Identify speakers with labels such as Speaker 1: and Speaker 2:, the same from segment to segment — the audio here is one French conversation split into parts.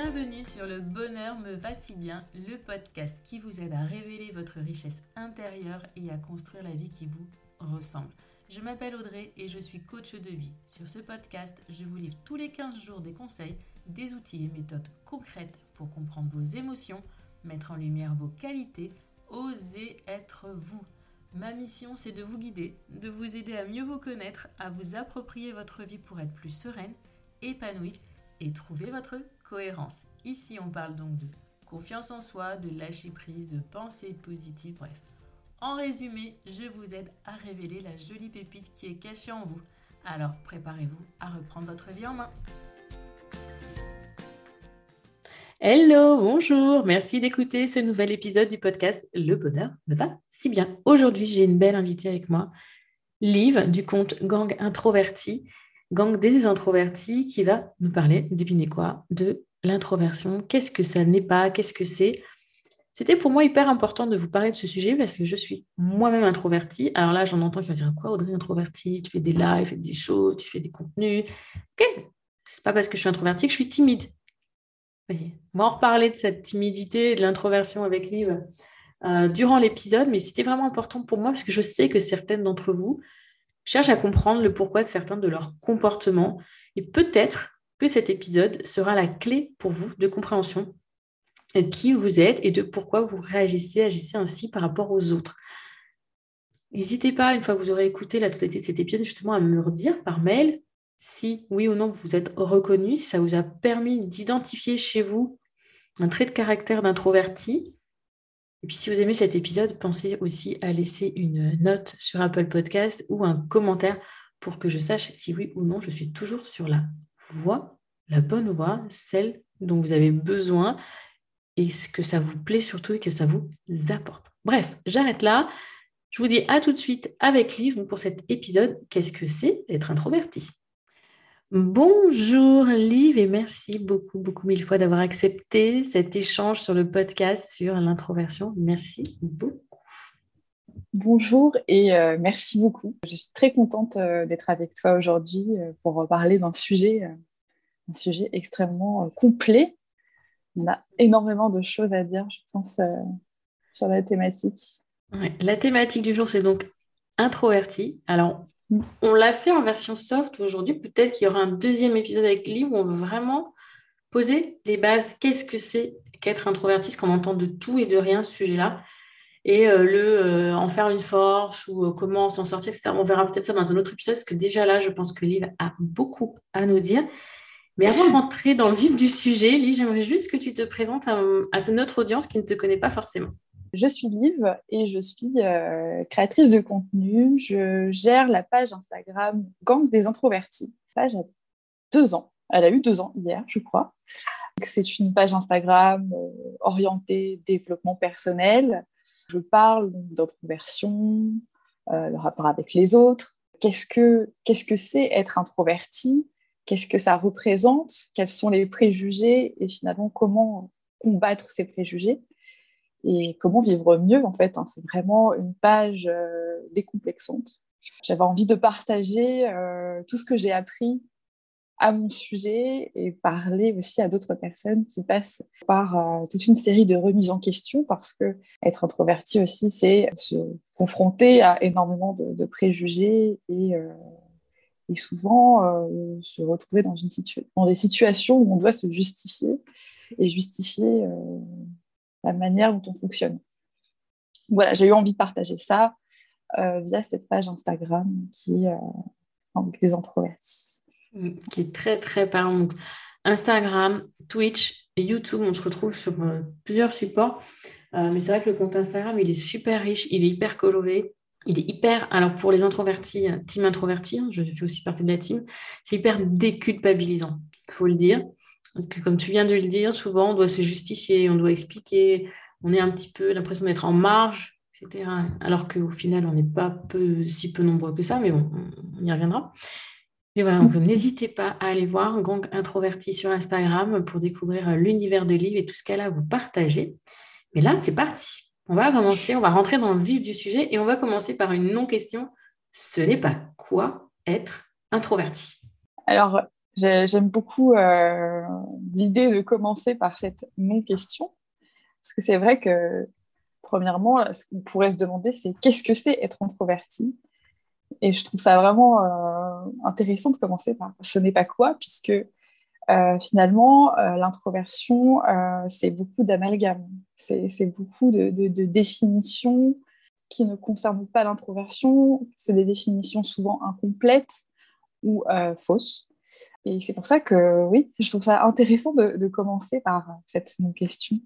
Speaker 1: Bienvenue sur Le Bonheur me va si bien, le podcast qui vous aide à révéler votre richesse intérieure et à construire la vie qui vous ressemble. Je m'appelle Audrey et je suis coach de vie. Sur ce podcast, je vous livre tous les 15 jours des conseils, des outils et méthodes concrètes pour comprendre vos émotions, mettre en lumière vos qualités, oser être vous. Ma mission, c'est de vous guider, de vous aider à mieux vous connaître, à vous approprier votre vie pour être plus sereine, épanouie et trouver votre cohérence. Ici, on parle donc de confiance en soi, de lâcher prise, de pensée positive, bref. En résumé, je vous aide à révéler la jolie pépite qui est cachée en vous. Alors préparez-vous à reprendre votre vie en main. Hello, bonjour, merci d'écouter ce nouvel épisode du podcast Le bonheur me va si bien. Aujourd'hui, j'ai une belle invitée avec moi, Liv du compte Gang Introverti, Gang des introvertis, qui va nous parler, devinez quoi, de l'introversion. Qu'est-ce que ça n'est pas? Qu'est-ce que c'est? C'était pour moi hyper important de vous parler de ce sujet parce que je suis moi-même introvertie. Alors là, j'en entends qui vont dire quoi, Audrey, introvertie? Tu fais des lives, des shows, tu fais des contenus. Ok, c'est pas parce que je suis introvertie que je suis timide. Moi, on reparler de cette timidité et de l'introversion avec Liv euh, durant l'épisode, mais c'était vraiment important pour moi parce que je sais que certaines d'entre vous cherchent à comprendre le pourquoi de certains de leurs comportements et peut-être que cet épisode sera la clé pour vous de compréhension de qui vous êtes et de pourquoi vous réagissez, agissez ainsi par rapport aux autres. N'hésitez pas, une fois que vous aurez écouté la totalité de cet épisode, justement à me redire par mail si oui ou non vous êtes reconnu, si ça vous a permis d'identifier chez vous un trait de caractère d'introverti. Et puis si vous aimez cet épisode, pensez aussi à laisser une note sur Apple Podcast ou un commentaire pour que je sache si oui ou non je suis toujours sur la voie, la bonne voie, celle dont vous avez besoin et ce que ça vous plaît surtout et que ça vous apporte. Bref, j'arrête là. Je vous dis à tout de suite avec Liv pour cet épisode. Qu'est-ce que c'est d'être introverti? Bonjour Liv et merci beaucoup, beaucoup mille fois d'avoir accepté cet échange sur le podcast sur l'introversion. Merci beaucoup.
Speaker 2: Bonjour et euh, merci beaucoup. Je suis très contente euh, d'être avec toi aujourd'hui euh, pour parler d'un sujet, un sujet extrêmement complet. On a énormément de choses à dire, je pense, sur la thématique.
Speaker 1: la thématique du jour, c'est donc introverti. Alors, on l'a fait en version soft aujourd'hui. Peut-être qu'il y aura un deuxième épisode avec Liv où on veut vraiment poser les bases. Qu'est-ce que c'est qu'être introverti, ce qu'on entend de tout et de rien ce sujet-là, et euh, le euh, en faire une force ou euh, comment s'en sortir, etc. On verra peut-être ça dans un autre épisode, parce que déjà là, je pense que Liv a beaucoup à nous dire. Mais avant de rentrer dans le vif du sujet, Liv, j'aimerais juste que tu te présentes à, à notre audience qui ne te connaît pas forcément.
Speaker 2: Je suis Liv et je suis euh, créatrice de contenu. Je gère la page Instagram Gang des Introvertis. La page a deux ans. Elle a eu deux ans hier, je crois. C'est une page Instagram euh, orientée développement personnel. Je parle d'introversion, euh, le rapport avec les autres. Qu'est-ce que qu'est-ce que c'est être introverti? Qu'est-ce que ça représente? Quels sont les préjugés? Et finalement, comment combattre ces préjugés? Et comment vivre mieux en fait. Hein. C'est vraiment une page euh, décomplexante. J'avais envie de partager euh, tout ce que j'ai appris à mon sujet et parler aussi à d'autres personnes qui passent par euh, toute une série de remises en question parce que être introverti aussi, c'est se confronter à énormément de, préjugés et, souvent se retrouver dans, une dans des situations où on doit se justifier et justifier la manière dont on fonctionne. Voilà, j'ai eu envie de partager ça euh, via cette page Instagram qui est euh, des introvertis.
Speaker 1: Mm, qui est très, très parlant. Instagram, Twitch YouTube, on se retrouve sur euh, plusieurs supports. mais c'est vrai que le compte Instagram, il est super riche, il est hyper coloré. Il est hyper, alors pour les introvertis, team introverti, hein, je fais aussi partie de la team, c'est hyper déculpabilisant, il faut le dire. Parce que comme tu viens de le dire, souvent on doit se justifier, on doit expliquer, on a un petit peu l'impression d'être en marge, etc. Alors qu'au final, on n'est pas si peu nombreux que ça, mais bon, on y reviendra. Et voilà, donc n'hésitez pas à aller voir Gang Introverti sur Instagram pour découvrir l'univers de Liv et tout ce qu'elle a à vous partager. Mais là, c'est parti. On va commencer, on va rentrer dans le vif du sujet et on va commencer par une non-question. Ce n'est pas quoi être introverti?
Speaker 2: Alors, J'aime beaucoup euh, l'idée de commencer par cette non-question, parce que c'est vrai que, premièrement, ce qu'on pourrait se demander, c'est qu'est-ce que c'est être introverti? Et je trouve ça vraiment euh, intéressant de commencer par ce n'est pas quoi, puisque euh, finalement, l'introversion, c'est beaucoup d'amalgame, c'est beaucoup de, de définitions qui ne concernent pas l'introversion, c'est des définitions souvent incomplètes ou fausses. Et c'est pour ça que, oui, je trouve ça intéressant de, commencer par cette question.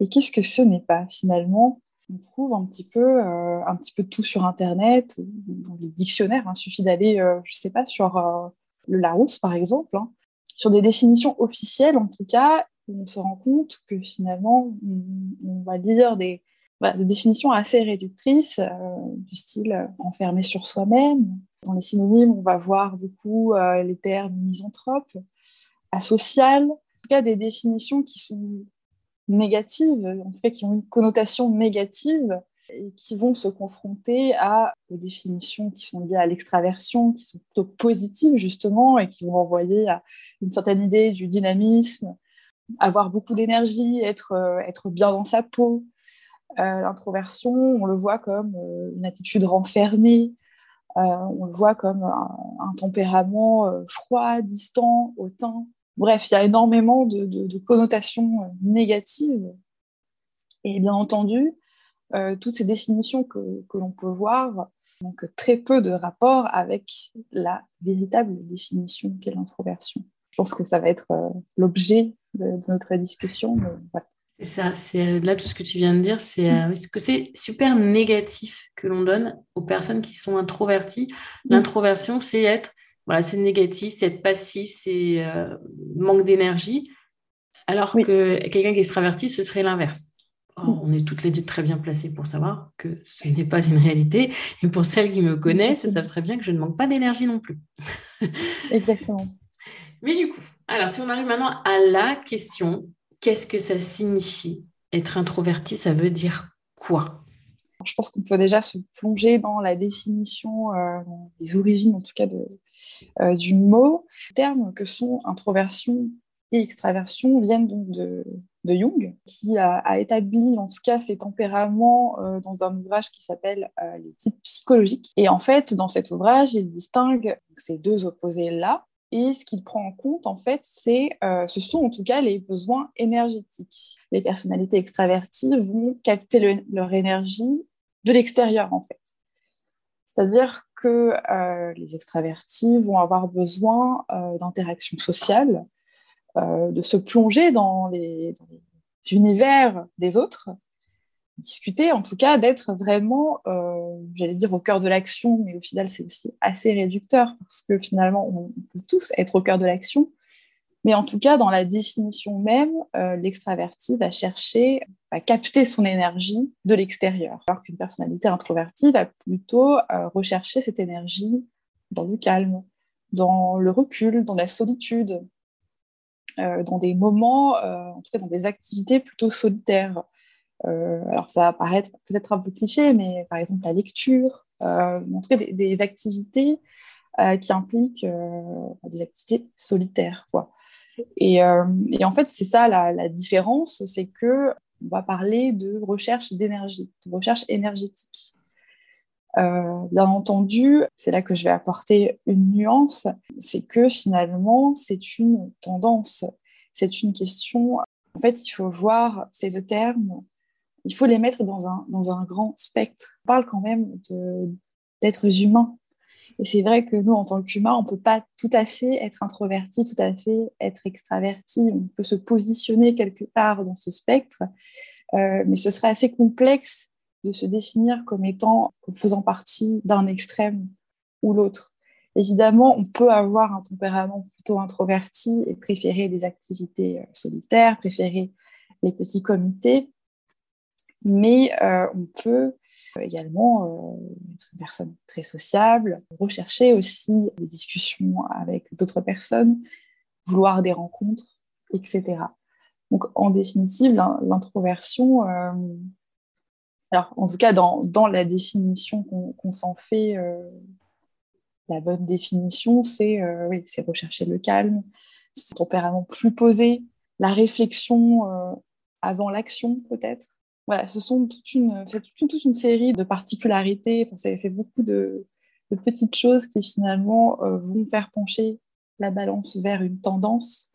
Speaker 2: Et qu'est-ce que ce n'est pas finalement? On trouve un petit peu, euh, un petit peu tout sur Internet, dans les dictionnaires. Il hein. suffit d'aller, euh, je ne sais pas, sur euh, le Larousse, par exemple, hein. sur des définitions officielles, en tout cas, on se rend compte que finalement, on, va lire des, des définitions assez réductrices, du style enfermé sur soi-même, dans les synonymes, on va voir beaucoup euh, les termes misanthrope, asocial, en tout cas des définitions qui sont négatives, en tout cas qui ont une connotation négative et qui vont se confronter à aux définitions qui sont liées à l'extraversion, qui sont plutôt positives justement et qui vont renvoyer à une certaine idée du dynamisme, avoir beaucoup d'énergie, être, euh, être bien dans sa peau. Euh, l'introversion, on le voit comme une attitude renfermée, euh, on le voit comme un, tempérament euh, froid, distant, hautain. Bref, il y a énormément de, connotations euh, négatives. Et bien entendu, toutes ces définitions que, l'on peut voir n'ont que très peu de rapport avec la véritable définition qu'est l'introversion. Je pense que ça va être l'objet de, notre discussion.
Speaker 1: C'est ça, c'est euh, là tout ce que tu viens de dire, c'est euh, que c'est super négatif que l'on donne aux personnes qui sont introverties. Mm. L'introversion, c'est être, voilà, c'est négatif, c'est être passif, c'est euh, manque d'énergie, alors que quelqu'un qui est extraverti, ce serait l'inverse. Mm. on est toutes les deux très bien placées pour savoir que ce n'est pas une réalité. Et pour celles qui me connaissent, ça serait bien que je ne manque pas d'énergie non plus.
Speaker 2: Exactement.
Speaker 1: Mais du coup, alors si on arrive maintenant à la question, qu'est-ce que ça signifie? Être introverti, ça veut dire quoi?
Speaker 2: Je pense qu'on peut déjà se plonger dans la définition, euh, les origines en tout cas euh, du mot. Les termes que sont introversion et extraversion viennent donc de, de Jung, qui a, établi en tout cas ces tempéraments euh, dans un ouvrage qui s'appelle Les types psychologiques. Et en fait, dans cet ouvrage, il distingue ces deux opposés-là et ce qu'il prend en compte, en fait, c'est, euh, ce sont en tout cas les besoins énergétiques. Les personnalités extraverties vont capter leur énergie de l'extérieur, en fait. C'est-à-dire que euh, les extravertis vont avoir besoin euh, d'interactions sociales, de se plonger dans dans les, univers des autres, discuter, en tout cas d'être vraiment, euh, j'allais dire, au cœur de l'action, mais au final, c'est aussi assez réducteur parce que finalement, on, peut tous être au cœur de l'action. Mais en tout cas, dans la définition même, euh, l'extraverti va chercher à capter son énergie de l'extérieur, alors qu'une personnalité introvertie va plutôt euh, rechercher cette énergie dans le calme, dans le recul, dans la solitude, dans des moments, en tout cas dans des activités plutôt solitaires. Euh, alors ça va paraître peut-être un peu cliché, mais par exemple la lecture, euh, montrer des, activités euh, qui impliquent des activités solitaires. Quoi. Et, en fait, c'est ça la, différence, c'est que on va parler de recherche d'énergie, de recherche énergétique. bien entendu, c'est là que je vais apporter une nuance, c'est que finalement, c'est une tendance, c'est une question. En fait, il faut voir ces deux termes il faut les mettre dans un, dans un grand spectre. On parle quand même d'êtres humains. Et c'est vrai que nous, en tant qu'humains, on ne peut pas tout à fait être introverti, tout à fait être extraverti. On peut se positionner quelque part dans ce spectre, euh, mais ce serait assez complexe de se définir comme étant, comme faisant partie d'un extrême ou l'autre. Évidemment, on peut avoir un tempérament plutôt introverti et préférer des activités euh, solitaires, préférer les petits comités, mais euh, on peut également euh, être une personne très sociable, rechercher aussi des discussions avec d'autres personnes, vouloir des rencontres, etc. Donc, en définitive, l'introversion, euh, alors en tout cas dans, dans la définition qu'on s'en fait la bonne définition, c'est oui, rechercher le calme, c'est tempérament plus posé, la réflexion avant l'action peut-être. Voilà, ce sont toute une, toute, toute une série de particularités. Enfin, c'est beaucoup de, petites choses qui finalement vont faire pencher la balance vers une tendance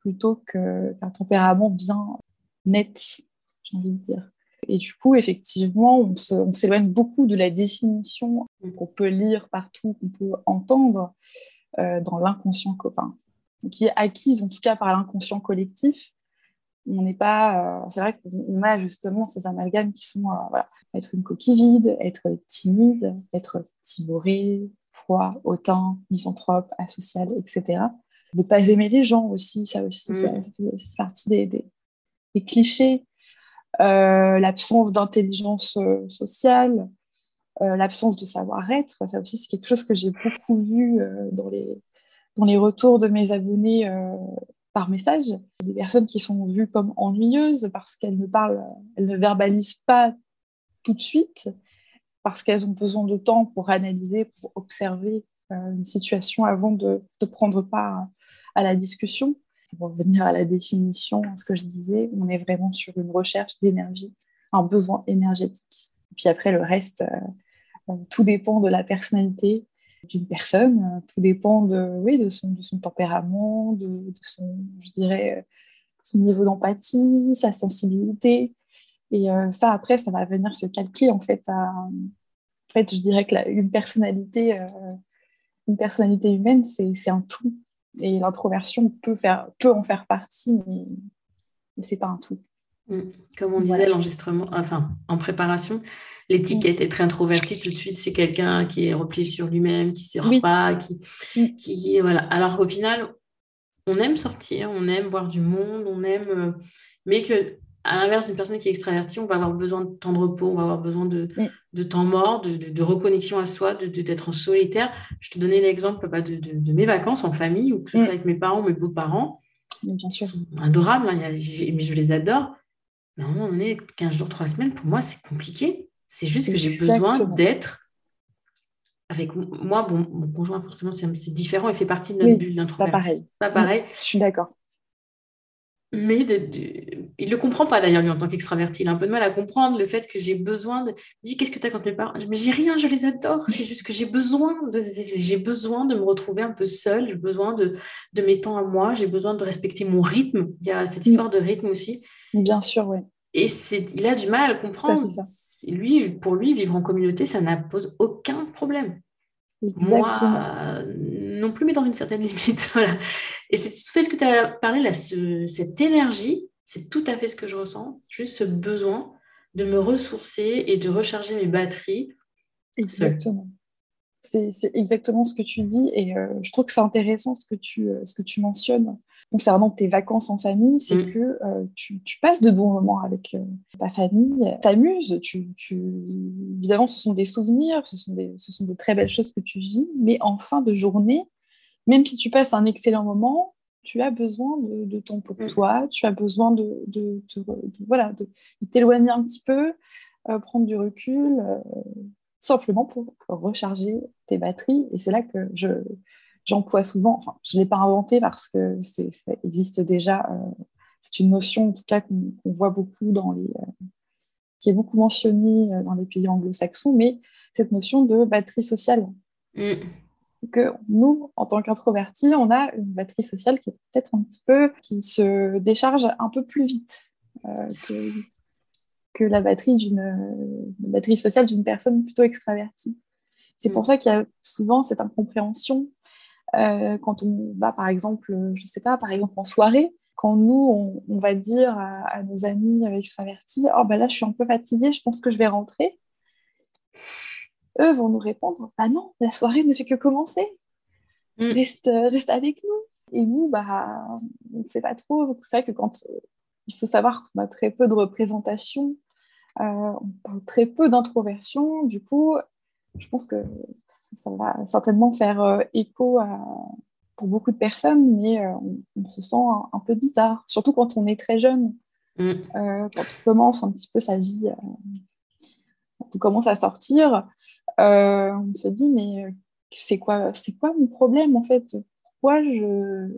Speaker 2: plutôt qu'un tempérament bien net, j'ai envie de dire. Et du coup, effectivement, on s'éloigne beaucoup de la définition qu'on peut lire partout, qu'on peut entendre euh, dans l'inconscient copain, qui est acquise en tout cas par l'inconscient collectif. On n'est pas. Euh, c'est vrai qu'on a justement ces amalgames qui sont euh, voilà, être une coquille vide, être timide, être timoré, froid, hautain, misanthrope, asocial, etc. Ne pas aimer les gens aussi, ça aussi, ça, mm. fait aussi partie des, des, clichés. Euh, l'absence d'intelligence euh, sociale, euh, l'absence de savoir-être, ça aussi c'est quelque chose que j'ai beaucoup vu dans, les, dans les retours de mes abonnés par message. Des personnes qui sont vues comme ennuyeuses parce qu'elles ne parlent, elles ne verbalisent pas tout de suite, parce qu'elles ont besoin de temps pour analyser, pour observer une situation avant de, prendre part à la discussion. Pour revenir à la définition, ce que je disais, on est vraiment sur une recherche d'énergie, un besoin énergétique. Puis après, le reste, euh, euh, tout dépend de la personnalité d'une personne, euh, tout dépend de, oui, de, son, de son tempérament, de, son, je dirais, son niveau d'empathie, sa sensibilité. Et ça, après, ça va venir se calquer en fait à. En fait, je dirais que une personnalité, une personnalité humaine, c'est un tout. Et l'introversion peut, peut en faire partie, mais, mais ce n'est pas un tout.
Speaker 1: Mm. Comme on disait, l'enregistrement, enfin, en préparation, l'étiquette être introverti, tout de suite, c'est quelqu'un qui est replié sur lui-même, qui ne sort pas, qui, mm. qui, voilà. Alors au final, on aime sortir, on aime voir du monde, on aime, euh, mais que à l'inverse d'une personne qui est extravertie, on va avoir besoin de temps de repos, on va avoir besoin de, mm. de temps mort, de, de, reconnexion à soi, d'être en solitaire. Je te donnais l'exemple bah, de, mes vacances en famille, ou que ce soit mm. avec mes parents, mes beaux-parents.
Speaker 2: Bien sûr.
Speaker 1: adorables, hein, mais je les adore. À un moment donné, 15 jours, 3 semaines, pour moi, c'est compliqué. C'est juste que j'ai besoin d'être avec moi. Bon, mon conjoint, forcément, c'est différent. Il fait partie de notre bulle
Speaker 2: d'introversion. Pas pareil.
Speaker 1: Pas pareil.
Speaker 2: Je suis d'accord
Speaker 1: mais il ne le comprend pas d'ailleurs, lui, en tant qu'extraverti. Il a un peu de mal à comprendre le fait que j'ai besoin de. Il dit Qu'est-ce que tu as quand tu parles Mais j'ai rien, je les adore. C'est juste que j'ai besoin, de... j'ai besoin de me retrouver un peu seule. J'ai besoin de, de mes temps à moi. J'ai besoin de respecter mon rythme. Il y a cette histoire de rythme aussi.
Speaker 2: Bien sûr, oui.
Speaker 1: Et il a du mal à comprendre. Lui, pour lui, vivre en communauté, ça n'impose aucun problème. Exactement. Moi, non plus, mais dans une certaine limite. voilà. Et c'est tout fait ce que tu as parlé là, cette énergie, c'est tout à fait ce que je ressens, juste ce besoin de me ressourcer et de recharger mes batteries.
Speaker 2: Exactement. C'est exactement ce que tu dis et euh, je trouve que c'est intéressant ce que tu, euh, ce que tu mentionnes concernant tes vacances en famille, c'est mm. que euh, tu, passes de bons moments avec ta famille, t'amuses, tu, tu, évidemment ce sont des souvenirs, ce sont, des, ce sont de très belles choses que tu vis, mais en fin de journée, même si tu passes un excellent moment, tu as besoin de, temps pour mm. toi, tu as besoin de, de, voilà, de, t'éloigner un petit peu, euh, prendre du recul, euh, simplement pour recharger tes batteries. Et c'est là que je, j'emploie souvent, enfin, je ne l'ai pas inventé parce que ça existe déjà, euh, c'est une notion en tout cas qu'on, voit beaucoup dans les... qui est beaucoup mentionnée dans les pays anglo-saxons, mais cette notion de batterie sociale. Mm que nous, en tant qu'introvertis, on a une batterie sociale qui est peut-être un petit peu, qui se décharge un peu plus vite euh, que, la batterie d'une batterie sociale d'une personne plutôt extravertie. C'est pour mm. ça qu'il y a souvent cette incompréhension euh, quand on va, par exemple, je sais pas, par exemple en soirée, quand nous, on, va dire à, nos amis extravertis, oh ben là, je suis un peu fatiguée, je pense que je vais rentrer eux vont nous répondre Bah non, la soirée ne fait que commencer. Mm. Reste, euh, reste avec nous. Et nous, bah, on ne sait pas trop. C'est vrai que quand il faut savoir qu'on a très peu de représentation, euh, on parle très peu d'introversion. Du coup, je pense que ça va certainement faire euh, écho pour beaucoup de personnes, mais on, se sent un, peu bizarre, surtout quand on est très jeune, mm. quand on commence un petit peu sa vie, quand on commence à sortir, euh, on se dit, mais euh, c'est quoi, c'est quoi mon problème en fait? Pourquoi je,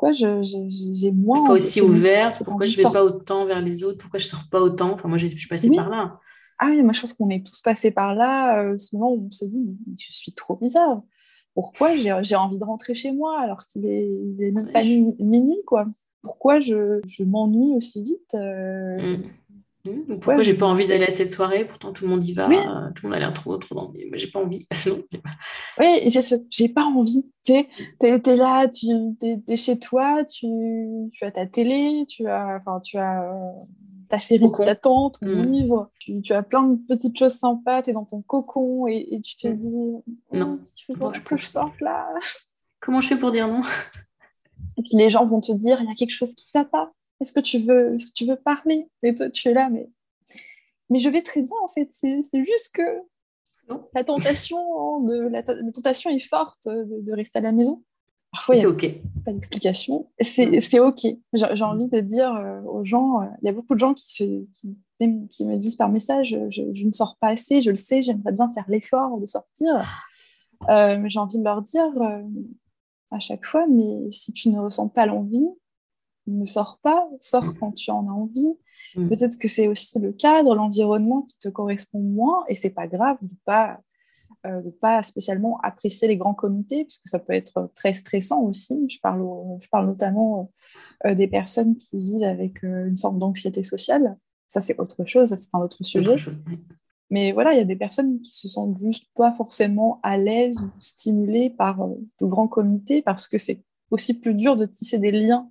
Speaker 2: pourquoi j'ai moins.
Speaker 1: Je suis pas aussi ouvert, pourquoi je vais pas autant vers les autres, pourquoi je sors pas autant? Enfin, moi, je suis passée par là.
Speaker 2: Ah oui, moi, je pense qu'on est tous passés par là, euh, ce moment où on se dit, je suis trop bizarre. Pourquoi j'ai envie de rentrer chez moi alors qu'il est, même pas minuit, quoi? Pourquoi je, je m'ennuie aussi vite euh,
Speaker 1: mm. Mmh, pourquoi j'ai pas envie d'aller à cette soirée? Pourtant, tout le monde y va. Tout le monde a l'air trop, trop d'envie. Mais j'ai pas envie.
Speaker 2: oui, c'est ça. J'ai pas envie. Tu es, là, tu es, chez toi, tu, tu, as ta télé, tu as, enfin, tu as euh, ta série qui t'attend, ton mmh. livre. Tu, tu, as plein de petites choses sympas. Tu es dans ton cocon et, tu te mmh. dis
Speaker 1: non,
Speaker 2: il faut que je sorte là.
Speaker 1: Comment je fais pour dire non?
Speaker 2: Et puis les gens vont te dire il y a quelque chose qui ne va pas. Est-ce que tu veux, est-ce que tu veux parler? Et toi, tu es là, mais, mais je vais très bien en fait. C'est, juste que la tentation, de, la, tentation est forte de, rester à la maison.
Speaker 1: Parfois, c'est ok.
Speaker 2: Pas d'explication. C'est, c'est ok. J'ai, envie de dire euh, aux gens, euh, il y a beaucoup de gens qui, se, qui, qui me disent par message, je, ne sors pas assez, je le sais, j'aimerais bien faire l'effort de sortir. Euh, j'ai envie de leur dire à chaque fois, mais si tu ne ressens pas l'envie, ne sors pas, sors mm. quand tu en as envie. Mm. Peut-être que c'est aussi le cadre, l'environnement qui te correspond moins, et c'est pas grave de pas euh, de pas spécialement apprécier les grands comités, puisque ça peut être très stressant aussi. Je parle, je parle notamment euh, des personnes qui vivent avec euh, une forme d'anxiété sociale. Ça, c'est autre chose, c'est un autre sujet. Mais voilà, il y a des personnes qui se sentent juste pas forcément à l'aise ou stimulées par de grands comités parce que c'est aussi plus dur de tisser des liens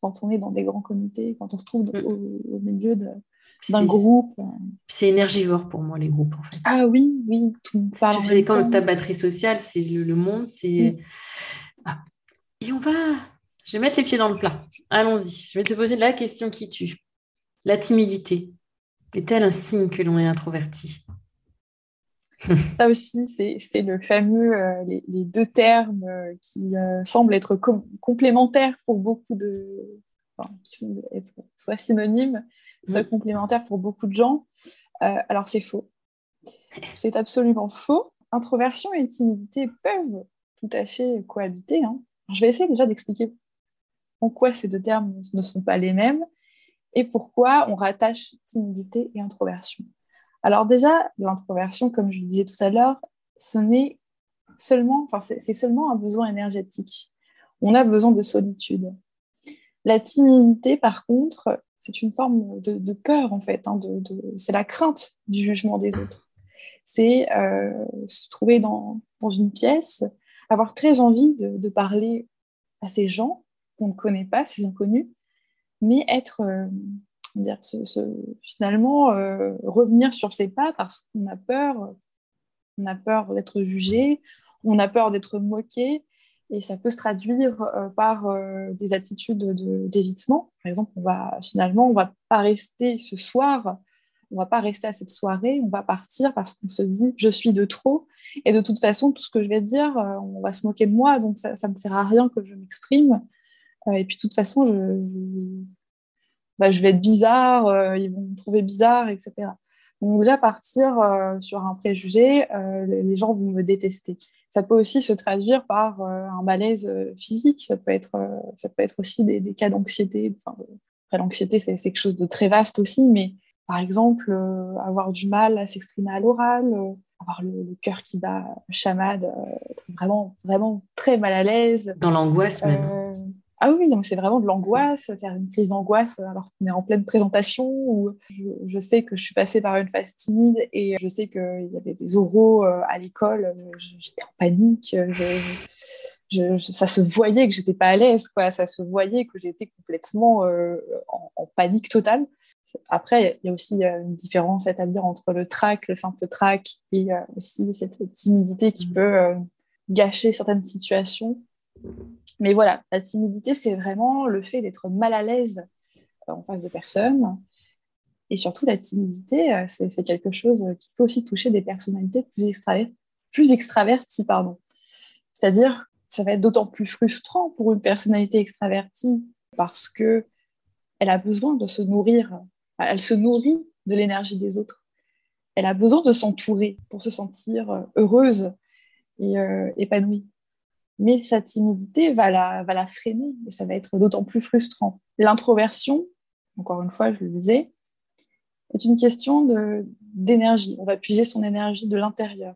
Speaker 2: quand on est dans des grands comités, quand on se trouve mm. au, milieu d'un groupe.
Speaker 1: C'est énergivore pour moi, les groupes, en fait.
Speaker 2: Ah oui, oui, tout
Speaker 1: si Quand ta batterie sociale, c'est le, monde, c'est... Mm. Ah. Et on va... Je vais mettre les pieds dans le plat. Allons-y. Je vais te poser la question qui tue. La timidité est-elle un signe que l'on est introverti?
Speaker 2: Ça aussi, c'est le fameux, euh, les, deux termes euh, qui euh, semblent être complémentaires pour beaucoup de. Enfin, qui sont soit synonymes, soit complémentaires pour beaucoup de gens. alors, c'est faux. C'est absolument faux. Introversion et timidité peuvent tout à fait cohabiter. Hein. je vais essayer déjà d'expliquer en quoi ces deux termes ne sont pas les mêmes et pourquoi on rattache timidité et introversion. Alors déjà, l'introversion, comme je le disais tout à l'heure, ce n'est seulement, enfin, c'est seulement un besoin énergétique. On a besoin de solitude. La timidité, par contre, c'est une forme de, peur, en fait. Hein, c'est la crainte du jugement des autres. C'est euh, se trouver dans, une pièce, avoir très envie de, parler à ces gens qu'on ne connaît pas, ces inconnus, mais être euh, dire, finalement euh, revenir sur ses pas parce qu'on a peur, on a peur d'être jugé, on a peur d'être moqué, et ça peut se traduire euh, par euh, des attitudes d'évitement. Par exemple, on va finalement, on va pas rester ce soir, on va pas rester à cette soirée, on va partir parce qu'on se dit je suis de trop, et de toute façon, tout ce que je vais dire, on va se moquer de moi, donc ça, ne sert à rien que je m'exprime. et puis de toute façon, je bah, je vais être bizarre, euh, ils vont me trouver bizarre, etc. Donc déjà partir euh, sur un préjugé, euh, les gens vont me détester. Ça peut aussi se traduire par un malaise physique, ça peut être, ça peut être aussi des, cas d'anxiété. Enfin, après, l'anxiété, c'est quelque chose de très vaste aussi, mais par exemple, avoir du mal à s'exprimer à l'oral, avoir le, le, cœur qui bat chamade, être vraiment, vraiment très mal à l'aise.
Speaker 1: Dans l'angoisse même.
Speaker 2: Ah oui, donc c'est vraiment de l'angoisse, faire une prise d'angoisse alors qu'on est en pleine présentation. Ou je, sais que je suis passée par une phase timide et je sais qu'il y avait des oraux euh, à l'école. J'étais en panique. ça se voyait que j'étais pas à l'aise, quoi. Ça se voyait que j'étais complètement euh, en, panique totale. Après, il y a aussi euh, une différence à établir entre le trac, le simple trac, et aussi cette timidité qui mmh. peut gâcher certaines situations mais voilà, la timidité, c'est vraiment le fait d'être mal à l'aise euh, en face de personnes. Et surtout, la timidité, euh, c'est quelque chose qui peut aussi toucher des personnalités plus, extraverties. C'est-à-dire, ça va être d'autant plus frustrant pour une personnalité extravertie parce que elle a besoin de se nourrir. Elle se nourrit de l'énergie des autres. Elle a besoin de s'entourer pour se sentir heureuse et épanouie. Mais sa timidité va la, va la freiner et ça va être d'autant plus frustrant. L'introversion, encore une fois, je le disais, est une question d'énergie. On va puiser son énergie de l'intérieur.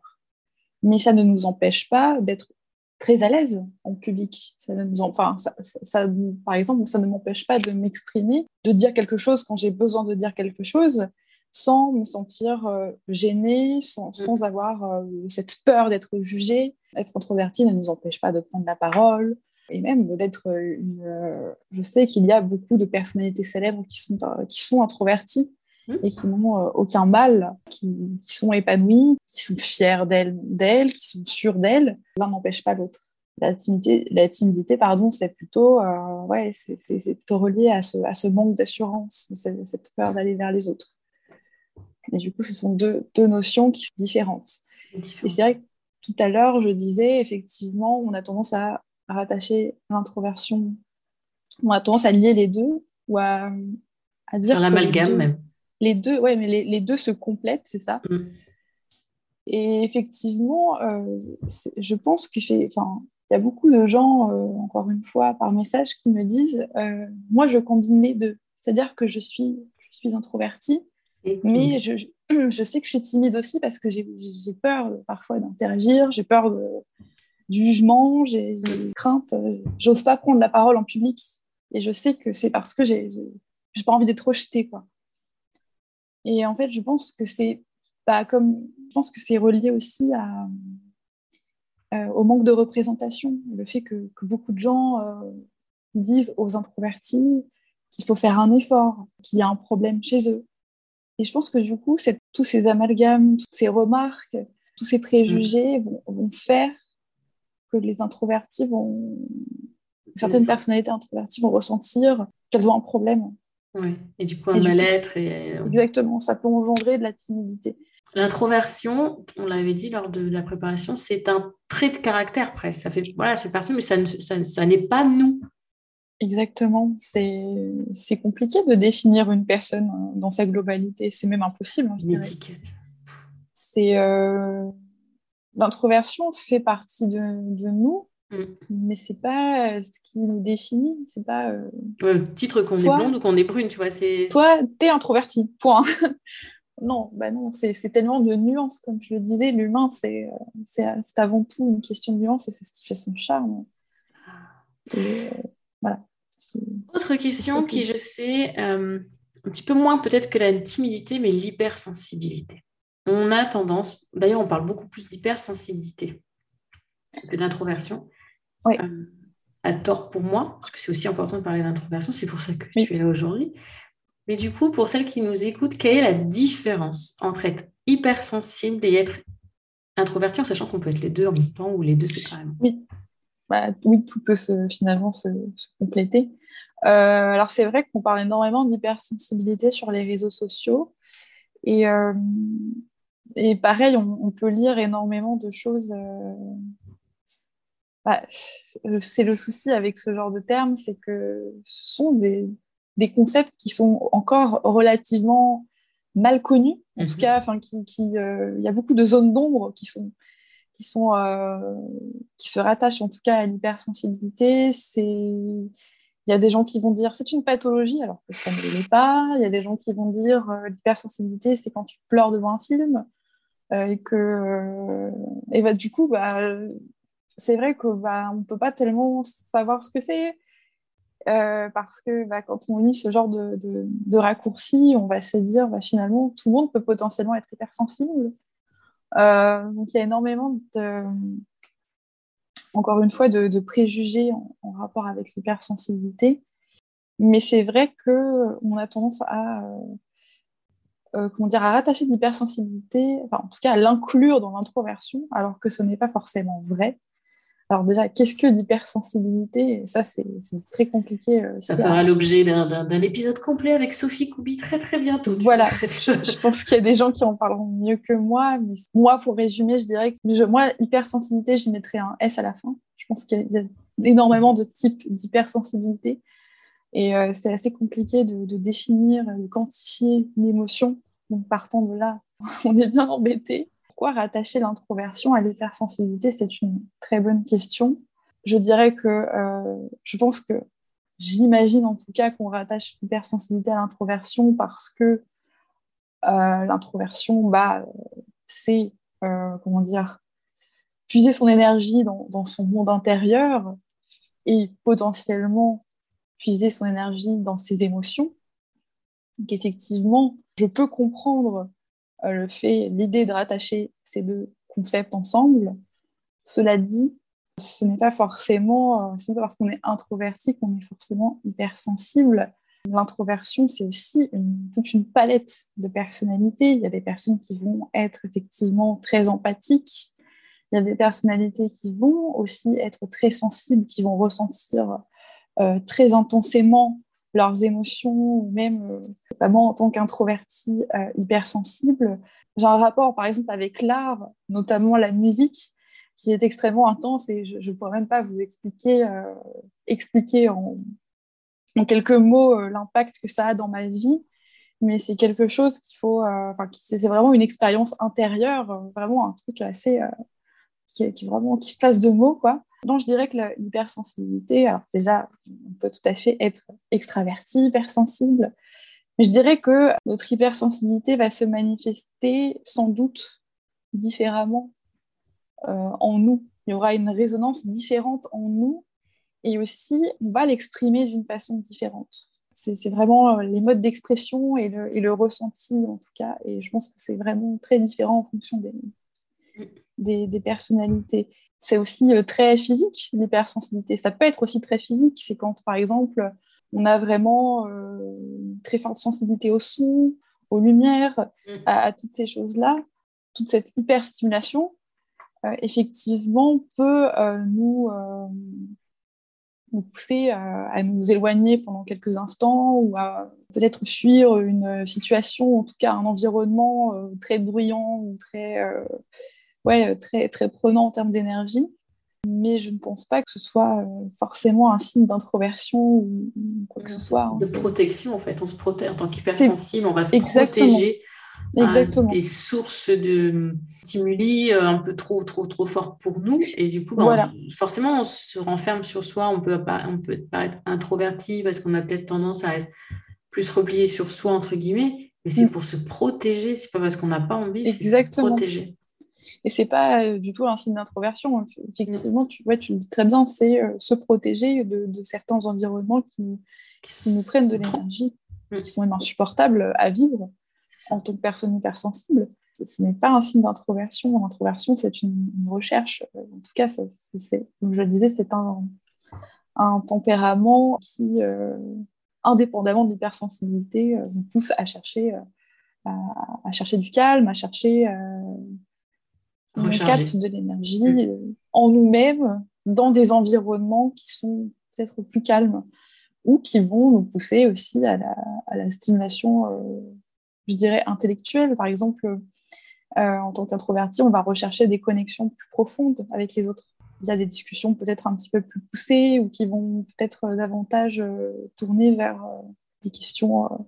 Speaker 2: Mais ça ne nous empêche pas d'être très à l'aise en public. Ça nous enfin, ça, par exemple, ça ne m'empêche pas de m'exprimer, de dire quelque chose quand j'ai besoin de dire quelque chose, sans me sentir euh, gênée, sans, sans avoir euh, cette peur d'être jugée. Être introverti ne nous empêche pas de prendre la parole, et même d'être une. Euh, je sais qu'il y a beaucoup de personnalités célèbres qui sont, qui sont introverties Mmh. et qui n'ont euh, aucun mal, qui, sont épanouies, qui sont fiers d'elles, qui sont sûres d'elles. L'un n'empêche pas l'autre. La timidité, la timidité pardon, c'est plutôt, euh, ouais, c'est, plutôt relié à ce, à ce manque d'assurance, cette peur d'aller vers les autres. Et du coup, ce sont deux, deux notions qui sont différentes. Et c'est vrai que tout à l'heure, je disais, effectivement, on a tendance à rattacher l'introversion, on a tendance à lier les deux ou à, à dire.
Speaker 1: Sur l'amalgame même
Speaker 2: les deux, ouais, mais les, deux se complètent, c'est ça. Mm. Et effectivement, euh, je pense que il y a beaucoup de gens, euh, encore une fois, par message, qui me disent, euh, moi, je combine les deux. C'est-à-dire que je suis, je suis introvertie, mais je, je, sais que je suis timide aussi parce que j'ai peur parfois d'interagir, j'ai peur de, du jugement, j'ai crainte, j'ose pas prendre la parole en public. Et je sais que c'est parce que j'ai pas envie d'être rejetée, quoi. Et en fait, je pense que c'est bah, comme je pense que c'est relié aussi à, euh, au manque de représentation, le fait que, beaucoup de gens euh, disent aux introvertis qu'il faut faire un effort, qu'il y a un problème chez eux. Et je pense que du coup, tous ces amalgames, toutes ces remarques, tous ces préjugés mm. vont, faire que les introvertis vont, certaines personnalités introverties vont ressentir qu'elles ont un problème
Speaker 1: et du coup, un mal-être. Et...
Speaker 2: Euh, Exactement, ça peut engendrer de la timidité.
Speaker 1: L'introversion, on l'avait dit lors de la préparation, c'est un trait de caractère presque. Ça fait, voilà, c'est parfait, mais ça, ça, n'est pas nous.
Speaker 2: Exactement. C'est compliqué de définir une personne hein, dans sa globalité. C'est même impossible. Hein,
Speaker 1: une étiquette.
Speaker 2: C'est euh, l'introversion fait partie de, de nous, Mm. Mais c'est pas euh, ce qui nous définit. C'est pas. Euh...
Speaker 1: Ouais, titre qu'on est blonde ou qu'on est brune, tu vois. C'est...
Speaker 2: Toi, t'es introverti, point. non, bah non, c'est, tellement de nuances, comme je le disais. L'humain, c'est, avant tout une question de nuances et c'est ce qui fait son charme.
Speaker 1: Euh, voilà. Autre question qui, je sais, euh, un petit peu moins peut-être que la timidité, mais l'hypersensibilité. On a tendance, d'ailleurs, on parle beaucoup plus d'hypersensibilité que d'introversion. Euh, à tort pour moi, parce que c'est aussi important de parler d'introversion, c'est pour ça que tu es là aujourd'hui. Mais du coup, pour celles qui nous écoutent, quelle est la différence entre être hypersensible et être introverti, en sachant qu'on peut être les deux en même temps ou les deux séparément?
Speaker 2: Oui, bah, oui tout peut se, finalement se, compléter. Euh, alors, c'est vrai qu'on parle énormément d'hypersensibilité sur les réseaux sociaux. Et, euh, et pareil, on, peut lire énormément de choses bah, c'est le souci avec ce genre de termes, c'est que ce sont des, des, concepts qui sont encore relativement mal connus. En tout mhm. cas, qui, qui euh, il y a beaucoup de zones d'ombre qui sont euh, qui se rattachent en tout cas à l'hypersensibilité. Il y a des gens qui vont dire c'est une pathologie alors que ça ne l'est pas. Il y a des gens qui vont dire euh, l'hypersensibilité c'est quand tu pleures devant un film et que et bah, du coup bah, c'est vrai qu'on bah, ne peut pas tellement savoir ce que c'est. Euh, parce que bah, quand on lit ce genre de, de, raccourcis, on va se dire bah, finalement tout le monde peut potentiellement être hypersensible. Euh, donc il y a énormément encore une fois, de, préjugés en, rapport avec l'hypersensibilité. Mais c'est vrai qu'on a tendance à, euh, comment dire, à rattacher l'hypersensibilité, enfin, en tout cas à l'inclure dans l'introversion, alors que ce n'est pas forcément vrai. Alors déjà, qu'est-ce que l'hypersensibilité? Ça, c'est très compliqué.
Speaker 1: Euh, ça fera l'objet d'un épisode complet avec Sophie Koubi très très bientôt.
Speaker 2: Voilà, je, pense qu'il y a des gens qui en parleront mieux que moi. Mais moi, pour résumer, je dirais que moi, hypersensibilité, j'y mettrais un S à la fin. Je pense qu'il y a énormément de types d'hypersensibilité. Et euh, c'est assez compliqué de, de, définir, de quantifier une émotion. Donc partant de là, on est bien embêté pourquoi rattacher l'introversion à l'hypersensibilité? C'est une très bonne question. Je dirais que euh, je pense que j'imagine en tout cas qu'on rattache l'hypersensibilité à l'introversion parce que euh, l'introversion, bah, c'est euh, comment dire, puiser son énergie dans, dans, son monde intérieur et potentiellement puiser son énergie dans ses émotions. Donc effectivement, je peux comprendre le fait, l'idée de rattacher ces deux concepts ensemble. Cela dit, ce n'est pas forcément, euh, parce qu'on est introverti qu'on est forcément hypersensible. L'introversion, c'est aussi toute une palette de personnalités. Il y a des personnes qui vont être effectivement très empathiques. Il y a des personnalités qui vont aussi être très sensibles, qui vont ressentir euh, très intensément leurs émotions, ou même, euh, moi en tant qu'introvertie euh, hypersensible, j'ai un rapport par exemple avec l'art, notamment la musique, qui est extrêmement intense et je ne pourrais même pas vous expliquer, euh, expliquer en, quelques mots l'impact que ça a dans ma vie. Mais c'est quelque chose qu'il faut, enfin, c'est vraiment une expérience intérieure, vraiment un truc assez, qui, qui, vraiment, qui se passe de mots, quoi. Donc, je dirais que l'hypersensibilité, alors déjà, on peut tout à fait être extraverti, hypersensible, mais je dirais que notre hypersensibilité va se manifester sans doute différemment euh, en nous. Il y aura une résonance différente en nous et aussi, on va l'exprimer d'une façon différente. C'est vraiment euh, les modes d'expression et le, et le, ressenti, en tout cas, et je pense que c'est vraiment très différent en fonction des, des, des personnalités c'est aussi euh, très physique, l'hypersensibilité. Ça peut être aussi très physique. C'est quand, par exemple, on a vraiment euh, une très forte sensibilité au son, aux lumières, mm. à, toutes ces choses-là. Toute cette hyperstimulation, euh, effectivement, peut nous, nous pousser à nous éloigner pendant quelques instants ou à peut-être fuir une situation, en tout cas un environnement très bruyant ou très ouais, euh, très, très prenant en termes d'énergie. Mais je ne pense pas que ce soit euh, forcément un signe d'introversion ou, quoi que ce soit. Hein.
Speaker 1: De protection, en fait. On se protège en tant qu'hypersensible, on va se protéger.
Speaker 2: Exactement.
Speaker 1: des sources de stimuli euh, un peu trop, trop, trop fortes pour nous. Et du coup, ben, forcément, on se renferme sur soi. On peut, on peut paraître introverti parce qu'on a peut-être tendance à être plus replié sur soi, entre guillemets. Mais c'est mm. pour se protéger. C'est pas parce qu'on n'a pas envie, c'est se protéger.
Speaker 2: Et c'est pas euh, du tout un signe d'introversion. Effectivement, tu, ouais, tu le dis très bien, c'est euh, se protéger de, certains environnements qui, nous prennent de l'énergie, qui sont même insupportables à vivre en tant que personne hypersensible. Ce n'est pas un signe d'introversion. L'introversion, c'est une, recherche. Euh, en tout cas, c'est, comme je le disais, c'est un, un, tempérament qui, indépendamment de l'hypersensibilité, nous pousse à chercher, à, chercher du calme, à chercher on capte de l'énergie mm. euh, en nous-mêmes dans des environnements qui sont peut-être plus calmes ou qui vont nous pousser aussi à la, stimulation, euh, je dirais, intellectuelle. Par exemple, euh, en tant qu'introverti, on va rechercher des connexions plus profondes avec les autres Il y a des discussions peut-être un petit peu plus poussées ou qui vont peut-être davantage tourner vers des questions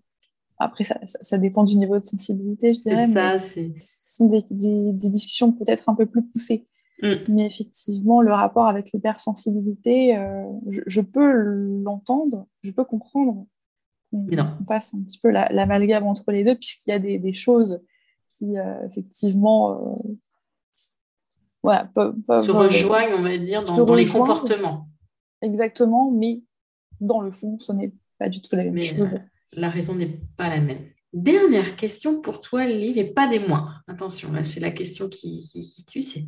Speaker 2: après, ça, ça, dépend du niveau de sensibilité, je dirais. Ça, ce sont des, des, discussions peut-être un peu plus poussées. Mm. Mais effectivement, le rapport avec l'hypersensibilité, euh, je, peux l'entendre, je peux comprendre qu'on fasse un petit peu l'amalgame entre les deux, puisqu'il y a des, des choses qui, euh, effectivement, euh,
Speaker 1: voilà, peuvent, se rejoignent, on va dire, dans, les comportements.
Speaker 2: Exactement, mais dans le fond, ce n'est pas du tout la même chose
Speaker 1: la raison n'est pas la même. Dernière question pour toi, Liv, et pas des moindres. Attention, là, c'est la question qui, qui, tue, c'est...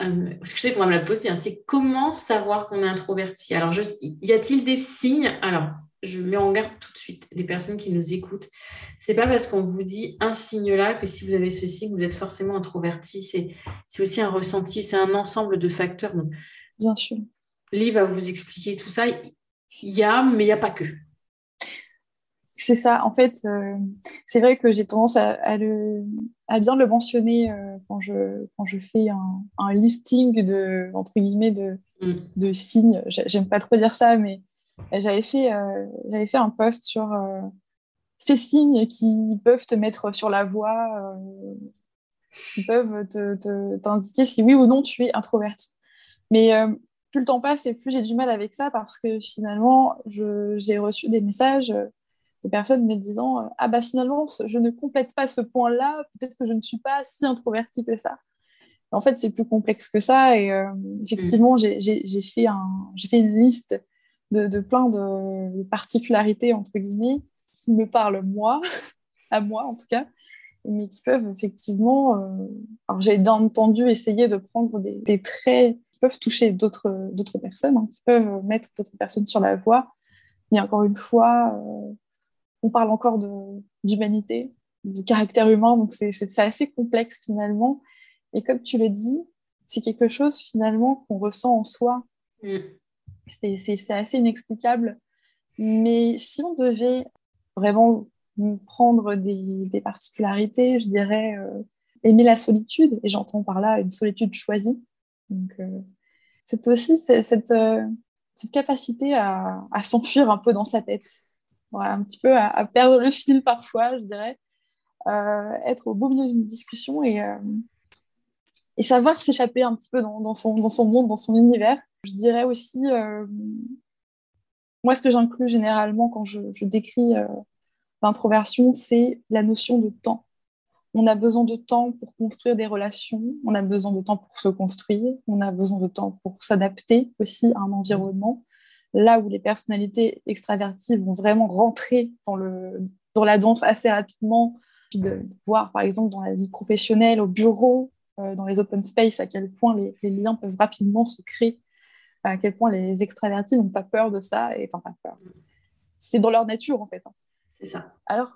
Speaker 1: Euh, parce que je sais qu'on va me la poser, hein, c'est comment savoir qu'on est introverti? Alors, y a-t-il des signes? Alors, je mets en garde tout de suite les personnes qui nous écoutent. C'est pas parce qu'on vous dit un signe là que si vous avez ce signe, vous êtes forcément introverti. C'est aussi un ressenti, c'est un ensemble de facteurs.
Speaker 2: Bien sûr.
Speaker 1: Liv va vous expliquer tout ça. Il y a, mais il n'y a pas que.
Speaker 2: C'est ça. En fait, euh, c'est vrai que j'ai tendance à, à, bien le mentionner euh, quand, je, quand je fais un, listing de, entre guillemets, de, mm. de signes. J'aime pas trop dire ça, mais j'avais fait, euh, j'avais fait un post sur ces signes qui peuvent te mettre sur la voie qui peuvent t'indiquer si oui ou non tu es introverti. Mais plus le temps passe et plus j'ai du mal avec ça parce que finalement, j'ai reçu des messages personnes me disant Ah bah finalement, je ne complète pas ce point-là, peut-être que je ne suis pas si introvertie que ça. En fait, c'est plus complexe que ça. Et effectivement, j'ai fait, un, fait une liste de, de plein de particularités, entre guillemets, qui me parlent moi, à moi en tout cas, mais qui peuvent effectivement. Euh, alors, j'ai bien entendu essayer de prendre des, traits qui peuvent toucher d'autres personnes, hein, qui peuvent mettre d'autres personnes sur la voie. Mais encore une fois, euh, on parle encore d'humanité, de, caractère humain, donc c'est assez complexe finalement. Et comme tu le dis, c'est quelque chose finalement qu'on ressent en soi. Mm. C'est assez inexplicable. Mais si on devait vraiment prendre des, particularités, je dirais euh, aimer la solitude, et j'entends par là une solitude choisie. Donc, euh, c'est aussi cette, euh, cette, capacité à, à s'enfuir un peu dans sa tête, un petit peu à, perdre le fil parfois, je dirais, être au beau milieu d'une discussion et, et savoir s'échapper un petit peu dans, son, dans, son, monde, dans son univers. Je dirais aussi, moi, ce que j'inclus généralement quand je décris L'introversion, c'est la notion de temps. On a besoin de temps pour construire des relations, on a besoin de temps pour se construire, on a besoin de temps pour s'adapter aussi à un environnement. Là où les personnalités extraverties vont vraiment rentrer dans, le, dans la danse assez rapidement, puis de voir par exemple dans la vie professionnelle, au bureau, euh, dans les open space, à quel point les, liens peuvent rapidement se créer, à quel point les extravertis n'ont pas peur de ça, et enfin pas peur. C'est dans leur nature en fait. Hein. Alors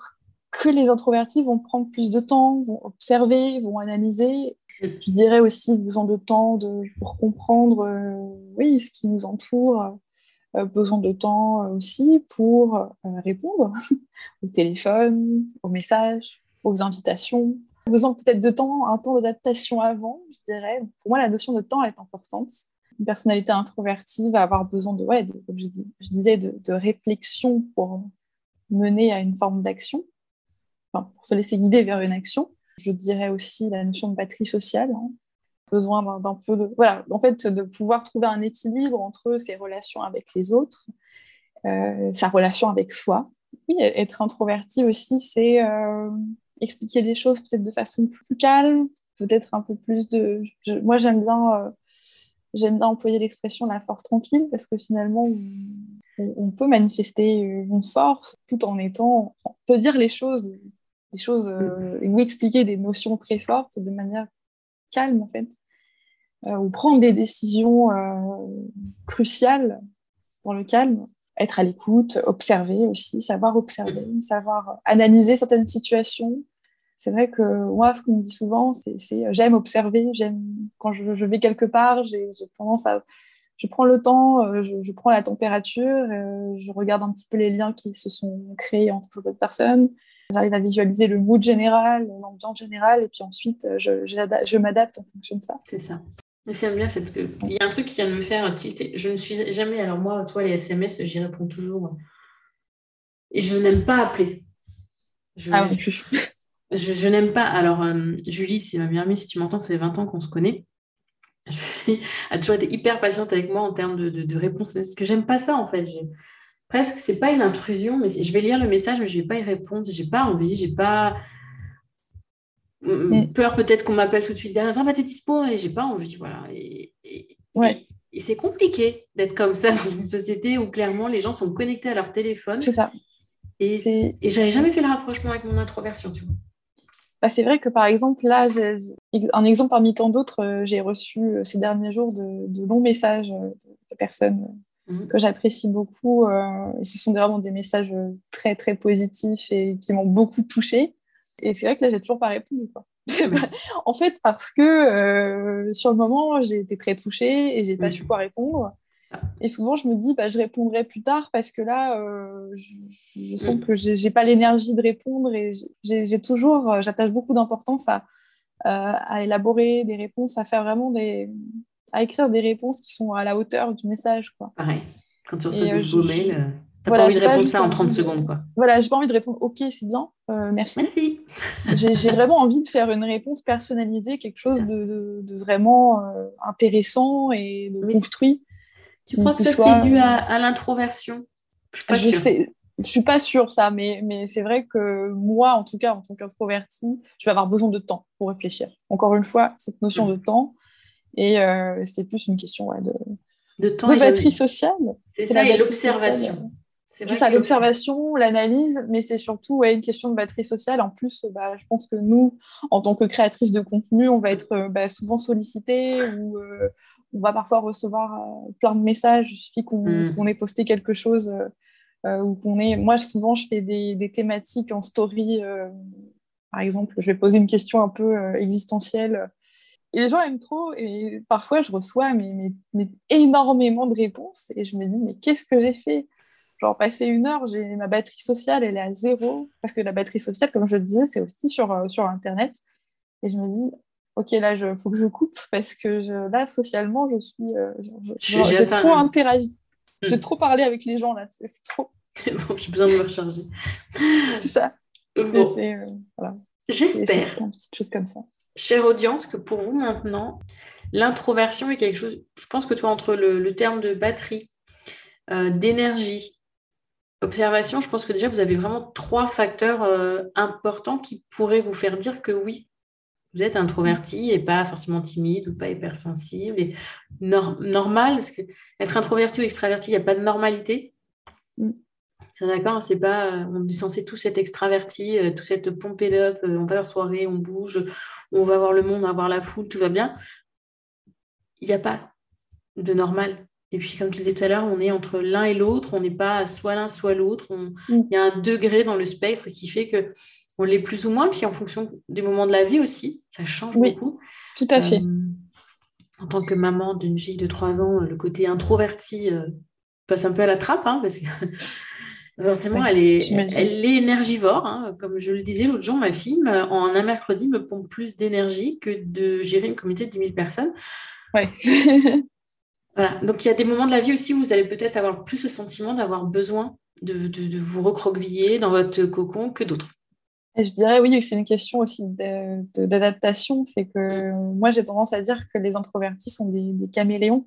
Speaker 2: que les introvertis vont prendre plus de temps, vont observer, vont analyser. Je dirais aussi besoin de temps de, pour comprendre euh, oui, ce qui nous entoure, besoin de temps aussi pour euh, répondre au téléphone, aux messages, aux invitations. Besoin peut-être de temps, un temps d'adaptation avant, je dirais. Pour moi, la notion de temps est importante. Une personnalité introvertie va avoir besoin de, ouais, comme je, disais, de, de réflexion pour mener à une forme d'action, pour se laisser guider vers une action. Je dirais aussi la notion de batterie sociale, hein. Besoin d'un peu de, voilà, en fait, de pouvoir trouver un équilibre entre ses relations avec les autres, euh, sa relation avec soi. Oui, être introverti aussi, c'est euh, expliquer les choses peut-être de façon plus calme, peut-être un peu plus de. moi, j'aime bien. Euh, bien employer l'expression la force tranquille parce que finalement, on, peut manifester une force tout en étant, on peut dire les choses, des choses ou expliquer des notions très fortes de manière calme en fait, euh, ou prendre des décisions euh, cruciales dans le calme, être à l'écoute, observer aussi, savoir observer, savoir analyser certaines situations. C'est vrai que moi, ce qu'on me dit souvent, c'est j'aime observer, j'aime quand je, je, vais quelque part, j'ai tendance à je prends le temps, euh, je, prends la température, euh, je regarde un petit peu les liens qui se sont créés entre certaines personnes. J'arrive à visualiser le mood général, l'ambiance générale, et puis ensuite, euh, je, m'adapte en fonction de ça.
Speaker 1: C'est ça. Mais c'est bien, cette... il y a un truc qui vient de me faire tilter. Je ne suis jamais, alors moi, toi, les SMS, j'y réponds toujours. Et je n'aime pas appeler.
Speaker 2: Je, ah, plus.
Speaker 1: Je, n'aime pas. Alors, Julie, c'est ma meilleure amie, si tu m'entends, ça fait 20 ans qu'on se connaît. Julie a toujours été hyper patiente avec moi en termes de, de, réponse. Parce que j'aime pas ça, en fait. Presque, c'est pas une intrusion, mais je vais lire le message, mais je vais pas y répondre. J'ai pas envie, j'ai pas mm. peur peut-être qu'on m'appelle tout de suite derrière. Ça va, t'es dispo Et j'ai pas envie, voilà. Et, et c'est compliqué d'être comme ça dans une société où clairement les gens sont connectés à leur téléphone.
Speaker 2: C'est ça.
Speaker 1: Et, et j'avais jamais fait le rapprochement avec mon introversion, tu vois.
Speaker 2: Bah, c'est vrai que par exemple, là, un exemple parmi tant d'autres, euh, j'ai reçu euh, ces derniers jours de, longs messages euh, de personnes mhm. que j'apprécie beaucoup. et ce sont vraiment des messages très, très positifs et qui m'ont beaucoup touchée. Et c'est vrai que là, j'ai toujours pas répondu. en fait, parce que sur le moment, j'ai été très touchée et j'ai pas su quoi répondre. Et souvent, je me dis, bah, je répondrai plus tard parce que là, euh, je, sens mm. que je n'ai pas l'énergie de répondre et j'ai toujours, euh, j'attache beaucoup d'importance à, à, élaborer des réponses, à faire vraiment des, à écrire des réponses qui sont à la hauteur du message. Quoi.
Speaker 1: Pareil. Quand tu reçois des euh, beaux mails. T'as pas envie de répondre ça en 30 secondes, quoi.
Speaker 2: Voilà, j'ai pas envie de répondre OK, c'est bien, euh, merci.
Speaker 1: Merci.
Speaker 2: j'ai vraiment envie de faire une réponse personnalisée, quelque chose de, vraiment euh, intéressant et de construit.
Speaker 1: Tu crois que ça c'est dû à, l'introversion?
Speaker 2: Je, sais, je suis pas sûre ça, mais, mais c'est vrai que moi, en tout cas, en tant qu'introvertie, je vais avoir besoin de temps pour réfléchir. Encore une fois, cette notion de temps, et euh, c'est plus une question de,
Speaker 1: de, temps
Speaker 2: de batterie sociale.
Speaker 1: C'est ça, et l'observation.
Speaker 2: C'est ça, l'observation, l'analyse, mais c'est surtout ouais, une question de batterie sociale. En plus, bah, je pense que nous, en tant que créatrices de contenu, on va être euh, bah, souvent sollicité ou euh, on va parfois recevoir plein de messages. Il suffit qu'on ait posté quelque chose euh, ou qu'on est. Moi, souvent, je fais des, thématiques en story. Euh, par exemple, je vais poser une question un peu euh, existentielle. Et les gens aiment trop. Et parfois, je reçois mais, mais, énormément de réponses. Et je me dis, mais qu'est-ce que j'ai fait? Genre, passer une heure, j'ai ma batterie sociale, elle est à zéro. Parce que la batterie sociale, comme je le disais, c'est aussi sur, sur Internet. Et je me dis, ok, là, il faut que je coupe parce que je, là, socialement, je suis. j'ai trop interagi. J'ai hmm. trop parlé avec les gens là, c'est trop.
Speaker 1: bon, j'ai besoin de me recharger.
Speaker 2: c'est ça.
Speaker 1: Euh, J'espère.
Speaker 2: Une petite chose comme ça.
Speaker 1: Chère audience, que pour vous maintenant, l'introversion est quelque chose. Je pense que tu vois, entre le, terme de batterie, euh, d'énergie, observation, je pense que déjà vous avez vraiment trois facteurs euh, importants qui pourraient vous faire dire que oui, vous êtes introverti et pas forcément timide ou pas hypersensible et normal, parce que être introverti ou extraverti, il n'y a pas de normalité. C'est d'accord, c'est pas, euh, on est censé tous être extraverti, euh, tout être pompé up, euh, on va en soirée, on bouge, on va voir le monde, on va voir la foule, tout va bien. Il n'y a pas de normal. Et puis, comme tu disais tout à l'heure, on est entre l'un et l'autre, on n'est pas soit l'un, soit l'autre. Mm. Il y a un degré dans le spectre qui fait que on l'est plus ou moins, puis en fonction des moments de la vie aussi, ça change oui, beaucoup.
Speaker 2: Tout à fait.
Speaker 1: En tant que maman d'une fille de 3 ans, le côté introverti euh, passe un peu à la trappe, hein, parce que forcément, elle, est, elle est énergivore. Hein. Comme je le disais l'autre jour, ma fille, en un mercredi, me pompe plus d'énergie que de gérer une communauté de 10 000 personnes.
Speaker 2: Ouais.
Speaker 1: voilà. Donc, il y a des moments de la vie aussi où vous allez peut-être avoir plus le sentiment d'avoir besoin de, de vous recroqueviller dans votre cocon que d'autres
Speaker 2: je dirais oui que c'est une question aussi d'adaptation. C'est que moi, j'ai tendance à dire que les introvertis sont des, caméléons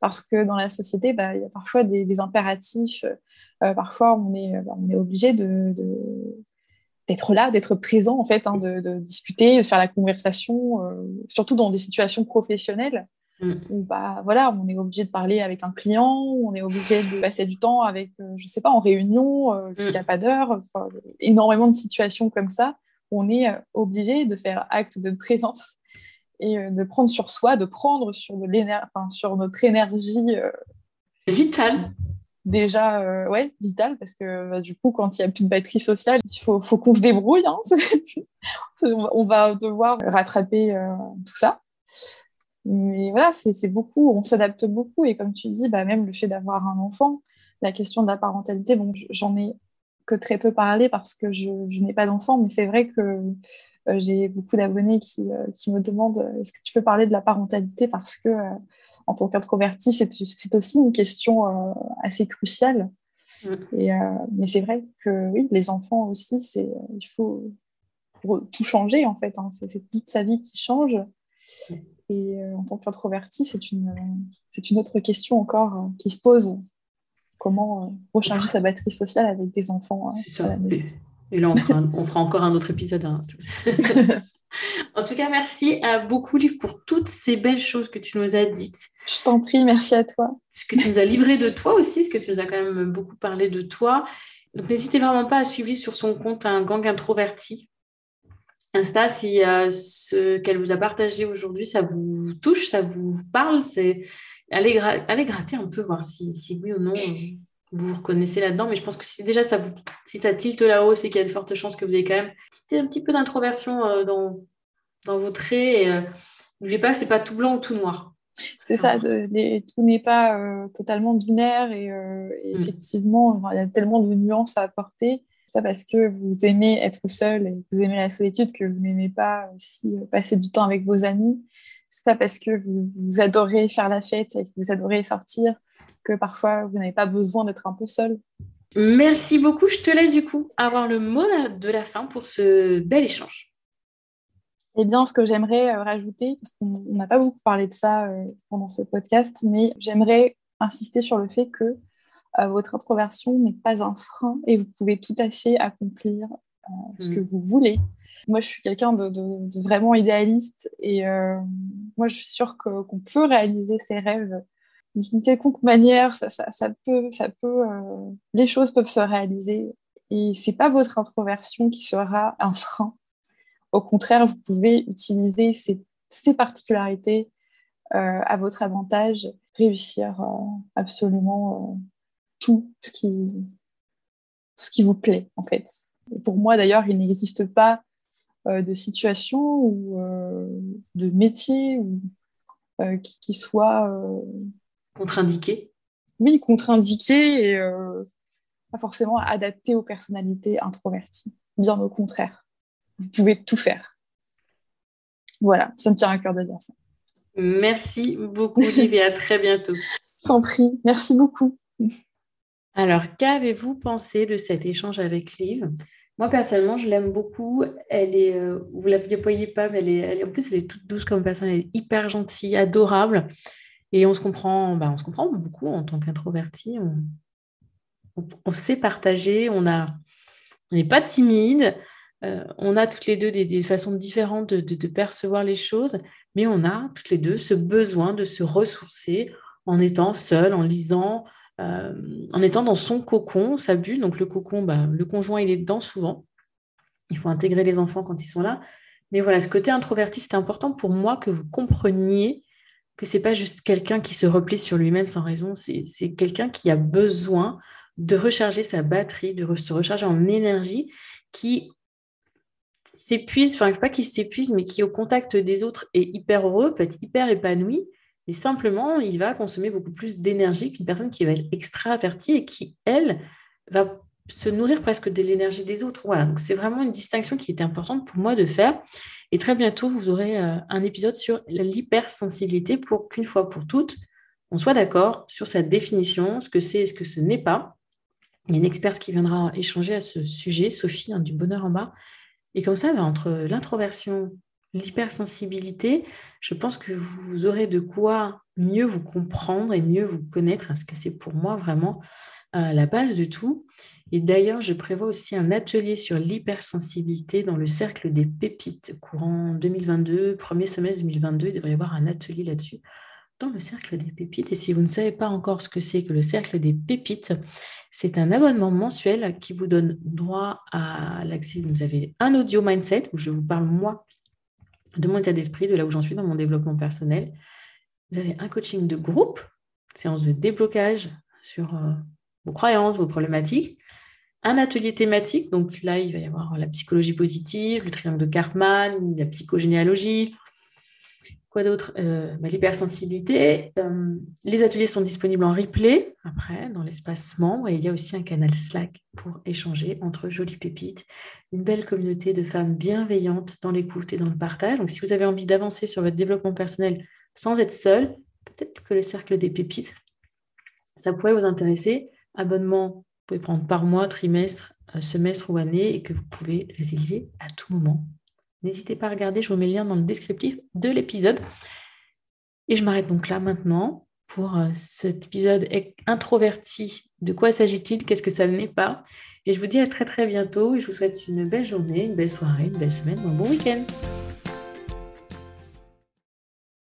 Speaker 2: parce que dans la société, bah, il y a parfois des, impératifs. Euh, parfois, on est, on est obligé de, d'être là, d'être présent, en fait, hein, de, discuter, de faire la conversation, euh, surtout dans des situations professionnelles. Mm. Où bah, voilà, on est obligé de parler avec un client, on est obligé de passer du temps avec, euh, je sais pas, en réunion euh, jusqu'à mm. pas d'heure, énormément de situations comme ça. on est euh, obligé de faire acte de présence et de prendre sur soi, de prendre sur, de enfin, sur notre énergie
Speaker 1: vitale.
Speaker 2: Déjà, ouais, vitale, parce que bah, du coup, quand il n'y a plus de batterie sociale, il faut, qu'on se débrouille. Hein. on va devoir rattraper tout ça. Mais voilà, c'est beaucoup, on s'adapte beaucoup. Et comme tu dis, bah, même le fait d'avoir un enfant, la question de la parentalité, bon, j'en ai que très peu parlé parce que je, n'ai pas d'enfant, mais c'est vrai que euh, j'ai beaucoup d'abonnés qui, euh, qui, me demandent euh, est-ce que tu peux parler de la parentalité? Parce que en tant qu'introverti, c'est aussi une question assez cruciale. Mm. Et, mais c'est vrai que oui, les enfants aussi, c'est il faut tout changer en fait. Hein. C'est toute sa vie qui change. Mm. Et euh, en tant qu'introverti, c'est une, c'est une autre question encore euh, qui se pose. Comment euh, recharger sa batterie sociale avec des enfants à la maison.
Speaker 1: Et là, on fera, encore un autre épisode. Hein. en tout cas, merci à beaucoup, Liv, pour toutes ces belles choses que tu nous as dites.
Speaker 2: Je t'en prie, merci à toi.
Speaker 1: Ce que tu nous as livré de toi aussi, ce que tu nous as quand même beaucoup parlé de toi. Donc, n'hésitez vraiment pas à suivre sur son compte un gang introverti. Insta, si euh, ce qu'elle vous a partagé aujourd'hui, ça vous touche, ça vous parle, c'est allez, gratter un peu, voir si, oui ou non euh, vous vous reconnaissez là-dedans. Mais je pense que si déjà ça vous, si ça tilte là-haut, c'est qu'il y a de fortes chances que vous ayez quand même un petit peu d'introversion euh, dans, dans vos traits. Et n'oubliez pas, c'est pas tout blanc ou tout noir.
Speaker 2: C'est ça, tout n'est pas totalement binaire et, mm. effectivement, il y a tellement de nuances à apporter pas parce que vous aimez être seul et vous aimez la solitude que vous n'aimez pas aussi euh, passer du temps avec vos amis. C'est pas parce que vous, adorez faire la fête et que vous adorez sortir que parfois vous n'avez pas besoin d'être un peu seul.
Speaker 1: Merci beaucoup. Je te laisse du coup avoir le mot de la fin pour ce bel échange.
Speaker 2: Eh bien, ce que j'aimerais euh, rajouter, parce qu'on n'a pas beaucoup parlé de ça euh, pendant ce podcast, mais j'aimerais insister sur le fait que euh, votre introversion n'est pas un frein et vous pouvez tout à fait accomplir ce que mm. vous voulez. Moi, je suis quelqu'un de, vraiment idéaliste et moi, je suis sûre qu'on peut réaliser ses rêves d'une quelconque manière. Ça, peut, peut, les choses peuvent se réaliser et c'est pas votre introversion qui sera un frein au contraire, vous pouvez utiliser ces, particularités euh, à votre avantage, réussir euh, absolument euh, tout ce qui, vous plaît, en fait. pour moi, d'ailleurs, il n'existe pas de situation ou de métier qui, soit...
Speaker 1: contre-indiqué
Speaker 2: Oui, contre-indiqué et pas forcément adapté aux personnalités introverties. Bien au contraire vous pouvez tout faire. Voilà, ça me tient à cœur de dire ça.
Speaker 1: Merci beaucoup, Olivier. à très bientôt.
Speaker 2: Je t'en prie. Merci beaucoup.
Speaker 1: Alors, qu'avez-vous pensé de cet échange avec Liv? Moi, personnellement, je l'aime beaucoup. Elle est, euh, vous ne la voyez pas, mais elle est, en plus, elle est toute douce comme personne. Elle est hyper gentille, adorable. Et on se comprend, bah, on se comprend beaucoup en tant qu'introverti. On, sait partager, on n'est pas timide. Euh, on a toutes les deux des, façons différentes de, percevoir les choses, mais on a toutes les deux ce besoin de se ressourcer en étant seul, en lisant, euh, en étant dans son cocon, sa bulle. Donc le cocon, bah, le conjoint, il est dedans souvent. Il faut intégrer les enfants quand ils sont là. Mais voilà, ce côté introverti, c'est important pour moi que vous compreniez que ce n'est pas juste quelqu'un qui se replie sur lui-même sans raison, c'est quelqu'un qui a besoin de recharger sa batterie, de se recharger en énergie, qui s'épuise, enfin, pas qu'il s'épuise, mais qui au contact des autres est hyper heureux, peut être hyper épanoui, mais simplement, il va consommer beaucoup plus d'énergie qu'une personne qui va être extravertie et qui, elle, va se nourrir presque de l'énergie des autres. Voilà, donc c'est vraiment une distinction qui était importante pour moi de faire. Et très bientôt, vous aurez euh, un épisode sur l'hypersensibilité pour qu'une fois pour toutes, on soit d'accord sur sa définition, ce que c'est et ce que ce n'est pas. Il y a une experte qui viendra échanger à ce sujet, Sophie, hein, du bonheur en bas, et comme ça, ben, entre l'introversion, l'hypersensibilité, je pense que vous aurez de quoi mieux vous comprendre et mieux vous connaître, parce que c'est pour moi vraiment la base de tout. Et d'ailleurs, je prévois aussi un atelier sur l'hypersensibilité dans le cercle des pépites courant 2022, premier semestre 2022. Il devrait y avoir un atelier là-dessus dans le cercle des pépites. Et si vous ne savez pas encore ce que c'est que le cercle des pépites, c'est un abonnement mensuel qui vous donne droit à l'accès. Vous avez un audio mindset où je vous parle, moi, de mon état d'esprit, de là où j'en suis dans mon développement personnel. Vous avez un coaching de groupe, séance de déblocage sur euh, vos croyances, vos problématiques. Un atelier thématique, donc là, il va y avoir la psychologie positive, le triangle de Cartman, la psychogénéalogie, Quoi d'autre? Euh, bah, L'hypersensibilité. Euh, les ateliers sont disponibles en replay, après, dans l'espace membre. Et il y a aussi un canal Slack pour échanger entre jolies pépites. Une belle communauté de femmes bienveillantes dans l'écoute et dans le partage. Donc, si vous avez envie d'avancer sur votre développement personnel sans être seul, peut-être que le cercle des pépites, ça pourrait vous intéresser. Abonnement, vous pouvez prendre par mois, trimestre, euh, semestre ou année et que vous pouvez résilier à tout moment N'hésitez pas à regarder, je vous mets le lien dans le descriptif de l'épisode. Et je m'arrête donc là maintenant pour euh, cet épisode introverti. De quoi s'agit-il? Qu'est-ce que ça n'est pas? Et je vous dis à très très bientôt et je vous souhaite une belle journée, une belle soirée, une belle semaine, un bon week-end.